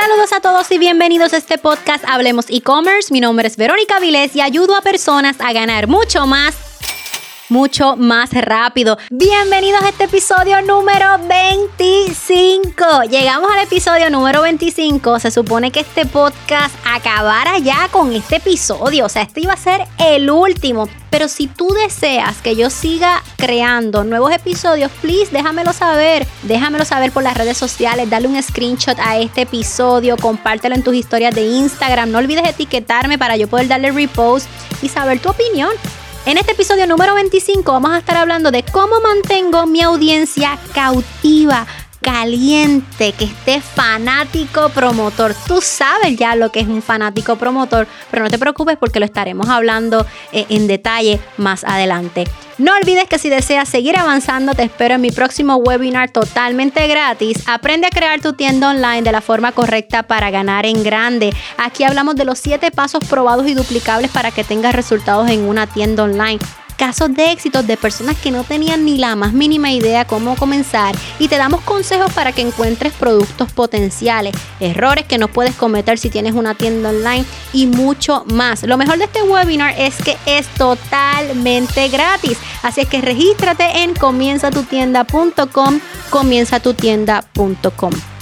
Saludos a todos y bienvenidos a este podcast Hablemos e-commerce. Mi nombre es Verónica Vilés y ayudo a personas a ganar mucho más mucho más rápido. Bienvenidos a este episodio número 25. Llegamos al episodio número 25. Se supone que este podcast acabara ya con este episodio. O sea, este iba a ser el último. Pero si tú deseas que yo siga creando nuevos episodios, please déjamelo saber. Déjamelo saber por las redes sociales. Dale un screenshot a este episodio. Compártelo en tus historias de Instagram. No olvides etiquetarme para yo poder darle repost y saber tu opinión. En este episodio número 25 vamos a estar hablando de cómo mantengo mi audiencia cautiva caliente, que esté fanático promotor. Tú sabes ya lo que es un fanático promotor, pero no te preocupes porque lo estaremos hablando eh, en detalle más adelante. No olvides que si deseas seguir avanzando, te espero en mi próximo webinar totalmente gratis. Aprende a crear tu tienda online de la forma correcta para ganar en grande. Aquí hablamos de los 7 pasos probados y duplicables para que tengas resultados en una tienda online casos de éxito de personas que no tenían ni la más mínima idea cómo comenzar y te damos consejos para que encuentres productos potenciales, errores que no puedes cometer si tienes una tienda online y mucho más. Lo mejor de este webinar es que es totalmente gratis, así es que regístrate en comienzatutienda.com, comienzatutienda.com.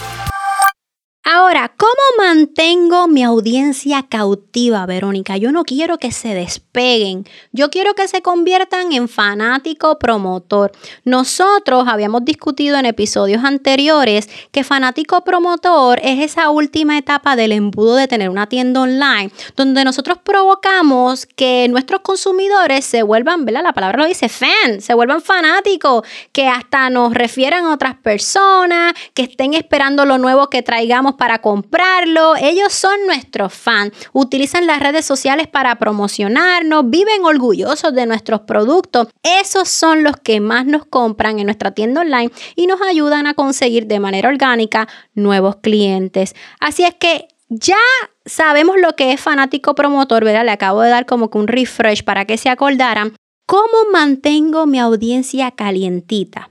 Ahora, ¿cómo mantengo mi audiencia cautiva, Verónica? Yo no quiero que se despeguen, yo quiero que se conviertan en fanático promotor. Nosotros habíamos discutido en episodios anteriores que fanático promotor es esa última etapa del embudo de tener una tienda online, donde nosotros provocamos que nuestros consumidores se vuelvan, ¿verdad? La palabra lo dice, fan, se vuelvan fanáticos, que hasta nos refieran a otras personas, que estén esperando lo nuevo que traigamos para comprarlo. Ellos son nuestros fans. Utilizan las redes sociales para promocionarnos. Viven orgullosos de nuestros productos. Esos son los que más nos compran en nuestra tienda online y nos ayudan a conseguir de manera orgánica nuevos clientes. Así es que ya sabemos lo que es fanático promotor, ¿verdad? Le acabo de dar como que un refresh para que se acordaran. ¿Cómo mantengo mi audiencia calientita?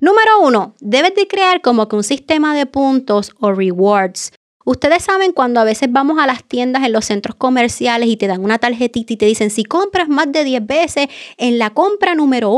Número uno, debes de crear como que un sistema de puntos o rewards Ustedes saben cuando a veces vamos a las tiendas en los centros comerciales y te dan una tarjetita y te dicen si compras más de 10 veces en la compra número,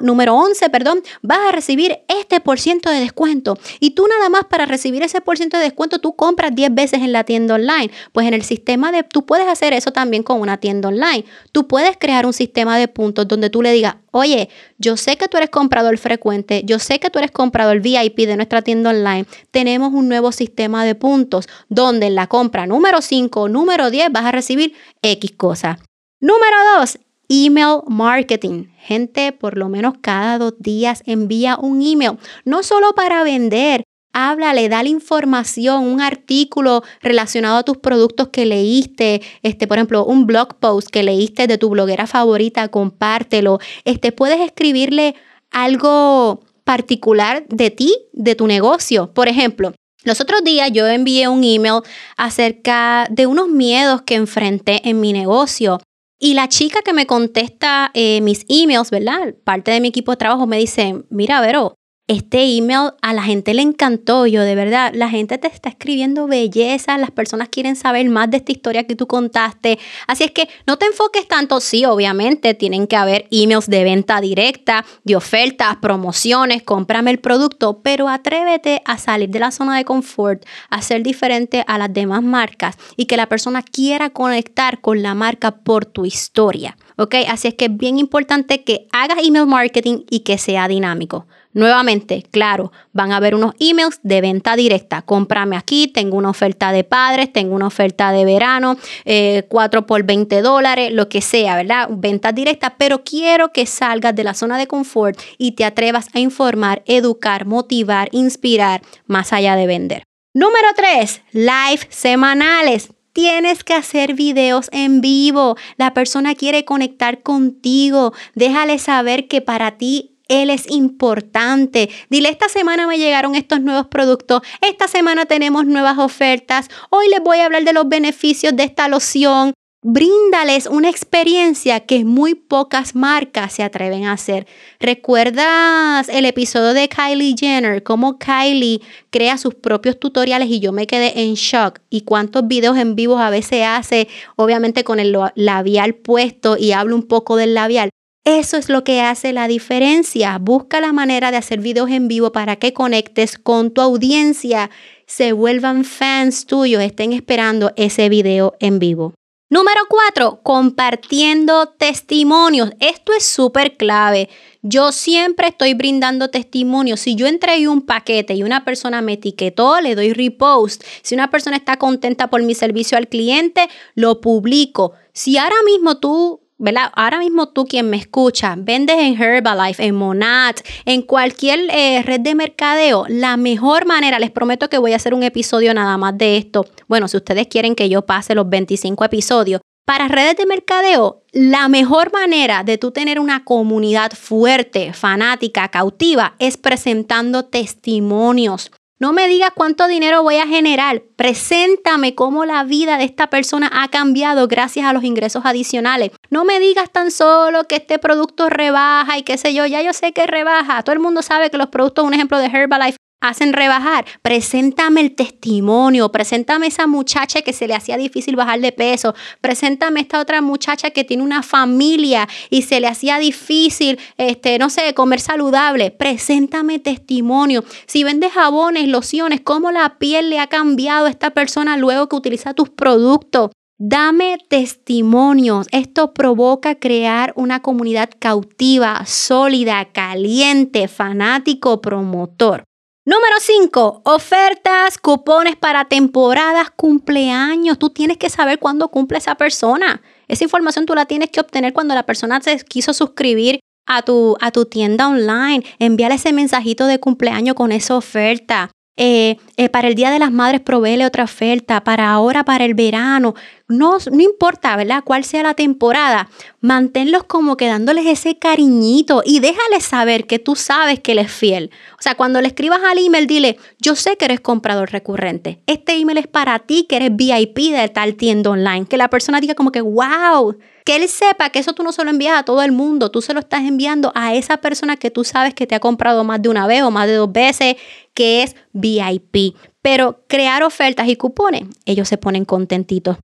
número 11, perdón, vas a recibir este por ciento de descuento. Y tú nada más para recibir ese por ciento de descuento tú compras 10 veces en la tienda online. Pues en el sistema de, tú puedes hacer eso también con una tienda online. Tú puedes crear un sistema de puntos donde tú le digas, oye, yo sé que tú eres comprador frecuente, yo sé que tú eres comprador VIP de nuestra tienda online. Tenemos un nuevo sistema de puntos donde en la compra número 5 o número 10 vas a recibir X cosa. Número 2, email marketing. Gente, por lo menos cada dos días envía un email, no solo para vender. Háblale, dale información, un artículo relacionado a tus productos que leíste, este, por ejemplo, un blog post que leíste de tu bloguera favorita, compártelo. Este, puedes escribirle algo particular de ti, de tu negocio. Por ejemplo, los otros días yo envié un email acerca de unos miedos que enfrenté en mi negocio. Y la chica que me contesta eh, mis emails, ¿verdad? Parte de mi equipo de trabajo me dice, mira, Vero, este email a la gente le encantó. Yo, de verdad, la gente te está escribiendo belleza, las personas quieren saber más de esta historia que tú contaste. Así es que no te enfoques tanto. Sí, obviamente, tienen que haber emails de venta directa, de ofertas, promociones, cómprame el producto, pero atrévete a salir de la zona de confort, a ser diferente a las demás marcas y que la persona quiera conectar con la marca por tu historia. ¿Ok? Así es que es bien importante que hagas email marketing y que sea dinámico. Nuevamente, claro, van a haber unos emails de venta directa. Cómprame aquí, tengo una oferta de padres, tengo una oferta de verano, 4 eh, por 20 dólares, lo que sea, ¿verdad? Venta directa, pero quiero que salgas de la zona de confort y te atrevas a informar, educar, motivar, inspirar, más allá de vender. Número 3, live semanales. Tienes que hacer videos en vivo. La persona quiere conectar contigo. Déjale saber que para ti él es importante. Dile, esta semana me llegaron estos nuevos productos, esta semana tenemos nuevas ofertas, hoy les voy a hablar de los beneficios de esta loción. bríndales una experiencia que muy pocas marcas se atreven a hacer. ¿Recuerdas el episodio de Kylie Jenner? Cómo Kylie crea sus propios tutoriales y yo me quedé en shock. Y cuántos videos en vivo a veces hace, obviamente con el labial puesto y hablo un poco del labial. Eso es lo que hace la diferencia. Busca la manera de hacer videos en vivo para que conectes con tu audiencia, se vuelvan fans tuyos, estén esperando ese video en vivo. Número cuatro, compartiendo testimonios. Esto es súper clave. Yo siempre estoy brindando testimonios. Si yo entregué un paquete y una persona me etiquetó, le doy repost. Si una persona está contenta por mi servicio al cliente, lo publico. Si ahora mismo tú ¿verdad? Ahora mismo tú quien me escucha, vendes en Herbalife, en Monat, en cualquier eh, red de mercadeo, la mejor manera, les prometo que voy a hacer un episodio nada más de esto. Bueno, si ustedes quieren que yo pase los 25 episodios, para redes de mercadeo, la mejor manera de tú tener una comunidad fuerte, fanática, cautiva, es presentando testimonios. No me digas cuánto dinero voy a generar. Preséntame cómo la vida de esta persona ha cambiado gracias a los ingresos adicionales. No me digas tan solo que este producto rebaja y qué sé yo. Ya yo sé que rebaja. Todo el mundo sabe que los productos, un ejemplo de Herbalife, hacen rebajar. Preséntame el testimonio, preséntame esa muchacha que se le hacía difícil bajar de peso, preséntame esta otra muchacha que tiene una familia y se le hacía difícil, este, no sé, comer saludable. Preséntame testimonio. Si vendes jabones, lociones, cómo la piel le ha cambiado a esta persona luego que utiliza tus productos. Dame testimonios. Esto provoca crear una comunidad cautiva, sólida, caliente, fanático, promotor. Número 5, ofertas, cupones para temporadas, cumpleaños. Tú tienes que saber cuándo cumple esa persona. Esa información tú la tienes que obtener cuando la persona se quiso suscribir a tu, a tu tienda online. Envíale ese mensajito de cumpleaños con esa oferta. Eh, eh, para el Día de las Madres proveele otra oferta, para ahora, para el verano, no, no importa, ¿verdad? Cuál sea la temporada, manténlos como que dándoles ese cariñito y déjales saber que tú sabes que él es fiel. O sea, cuando le escribas al email, dile, yo sé que eres comprador recurrente, este email es para ti que eres VIP de tal tienda online, que la persona diga como que, wow, que él sepa que eso tú no se lo envías a todo el mundo, tú se lo estás enviando a esa persona que tú sabes que te ha comprado más de una vez o más de dos veces, que es VIP. Pero crear ofertas y cupones, ellos se ponen contentitos.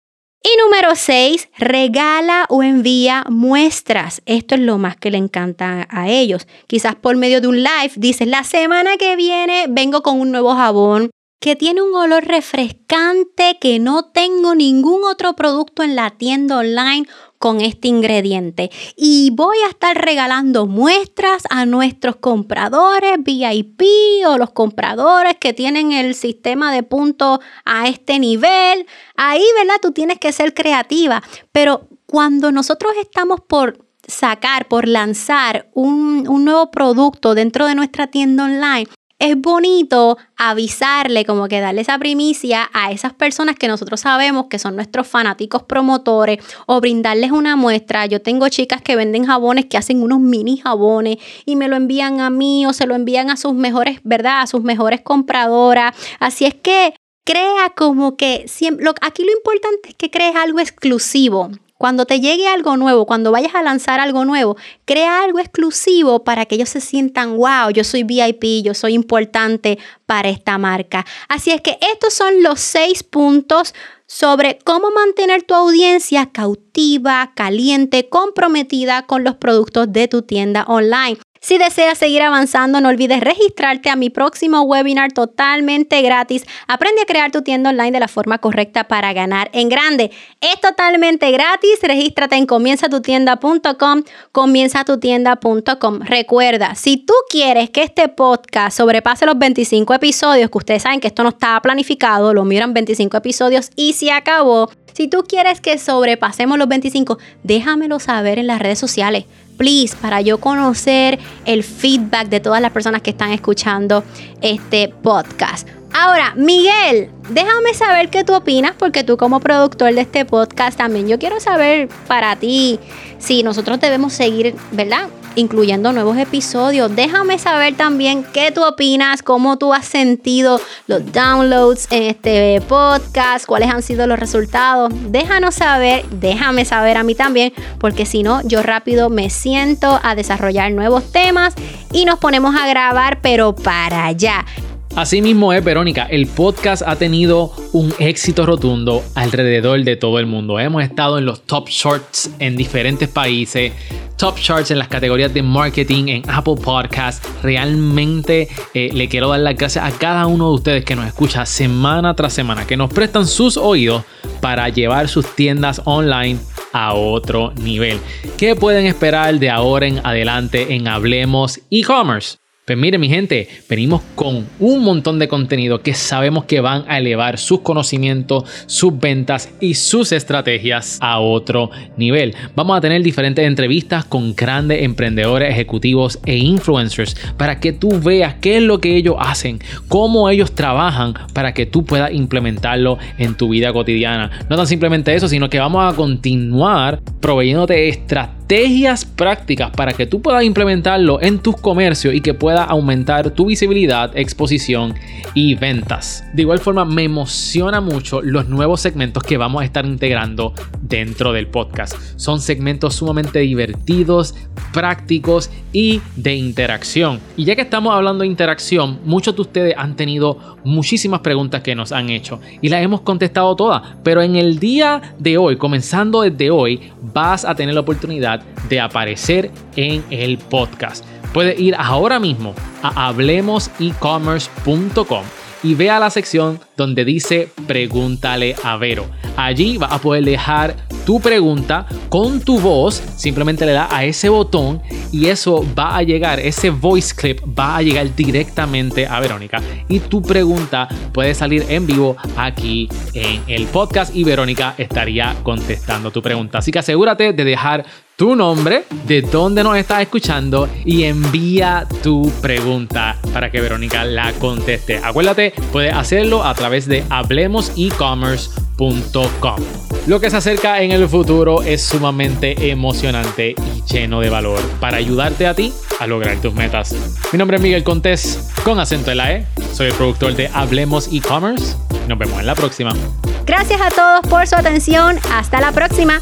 Y número 6, regala o envía muestras. Esto es lo más que le encanta a ellos. Quizás por medio de un live dices, la semana que viene vengo con un nuevo jabón que tiene un olor refrescante que no tengo ningún otro producto en la tienda online con este ingrediente. Y voy a estar regalando muestras a nuestros compradores VIP o los compradores que tienen el sistema de puntos a este nivel. Ahí, ¿verdad? Tú tienes que ser creativa. Pero cuando nosotros estamos por sacar, por lanzar un, un nuevo producto dentro de nuestra tienda online, es bonito avisarle, como que darle esa primicia a esas personas que nosotros sabemos que son nuestros fanáticos promotores o brindarles una muestra. Yo tengo chicas que venden jabones que hacen unos mini jabones y me lo envían a mí o se lo envían a sus mejores, ¿verdad? A sus mejores compradoras. Así es que crea como que siempre, aquí lo importante es que crees algo exclusivo. Cuando te llegue algo nuevo, cuando vayas a lanzar algo nuevo, crea algo exclusivo para que ellos se sientan, wow, yo soy VIP, yo soy importante para esta marca. Así es que estos son los seis puntos sobre cómo mantener tu audiencia cautiva, caliente, comprometida con los productos de tu tienda online. Si deseas seguir avanzando, no olvides registrarte a mi próximo webinar totalmente gratis. Aprende a crear tu tienda online de la forma correcta para ganar en grande. Es totalmente gratis. Regístrate en comienzatutienda.com, comienzatutienda.com. Recuerda, si tú quieres que este podcast sobrepase los 25 episodios, que ustedes saben que esto no estaba planificado, lo miran 25 episodios y se acabó. Si tú quieres que sobrepasemos los 25, déjamelo saber en las redes sociales please, para yo conocer el feedback de todas las personas que están escuchando este podcast. Ahora, Miguel, déjame saber qué tú opinas, porque tú como productor de este podcast también, yo quiero saber para ti si nosotros debemos seguir, ¿verdad? Incluyendo nuevos episodios. Déjame saber también qué tú opinas, cómo tú has sentido los downloads en este podcast, cuáles han sido los resultados. Déjanos saber, déjame saber a mí también, porque si no, yo rápido me siento a desarrollar nuevos temas y nos ponemos a grabar, pero para allá. Así mismo es, Verónica, el podcast ha tenido un éxito rotundo alrededor de todo el mundo. Hemos estado en los top charts en diferentes países, top charts en las categorías de marketing, en Apple Podcasts. Realmente eh, le quiero dar las gracias a cada uno de ustedes que nos escucha semana tras semana, que nos prestan sus oídos para llevar sus tiendas online a otro nivel. ¿Qué pueden esperar de ahora en adelante en Hablemos e-commerce? Pues mire mi gente, venimos con un montón de contenido que sabemos que van a elevar sus conocimientos, sus ventas y sus estrategias a otro nivel. Vamos a tener diferentes entrevistas con grandes emprendedores, ejecutivos e influencers para que tú veas qué es lo que ellos hacen, cómo ellos trabajan para que tú puedas implementarlo en tu vida cotidiana. No tan simplemente eso, sino que vamos a continuar proveyéndote estrategias estrategias prácticas para que tú puedas implementarlo en tus comercios y que pueda aumentar tu visibilidad, exposición y ventas. De igual forma, me emociona mucho los nuevos segmentos que vamos a estar integrando dentro del podcast. Son segmentos sumamente divertidos, prácticos y de interacción. Y ya que estamos hablando de interacción, muchos de ustedes han tenido muchísimas preguntas que nos han hecho y las hemos contestado todas. Pero en el día de hoy, comenzando desde hoy, vas a tener la oportunidad de aparecer en el podcast. Puedes ir ahora mismo a hablemosecommerce.com y vea la sección donde dice Pregúntale a Vero. Allí vas a poder dejar tu pregunta con tu voz, simplemente le das a ese botón y eso va a llegar, ese voice clip va a llegar directamente a Verónica y tu pregunta puede salir en vivo aquí en el podcast y Verónica estaría contestando tu pregunta. Así que asegúrate de dejar tu nombre, de dónde nos estás escuchando y envía tu pregunta para que Verónica la conteste. Acuérdate, puedes hacerlo a través de hablemosecommerce.com. Lo que se acerca en el futuro es sumamente emocionante y lleno de valor para ayudarte a ti a lograr tus metas. Mi nombre es Miguel Contés, con acento en la E. Soy el productor de Hablemos e-commerce. Nos vemos en la próxima. Gracias a todos por su atención. Hasta la próxima.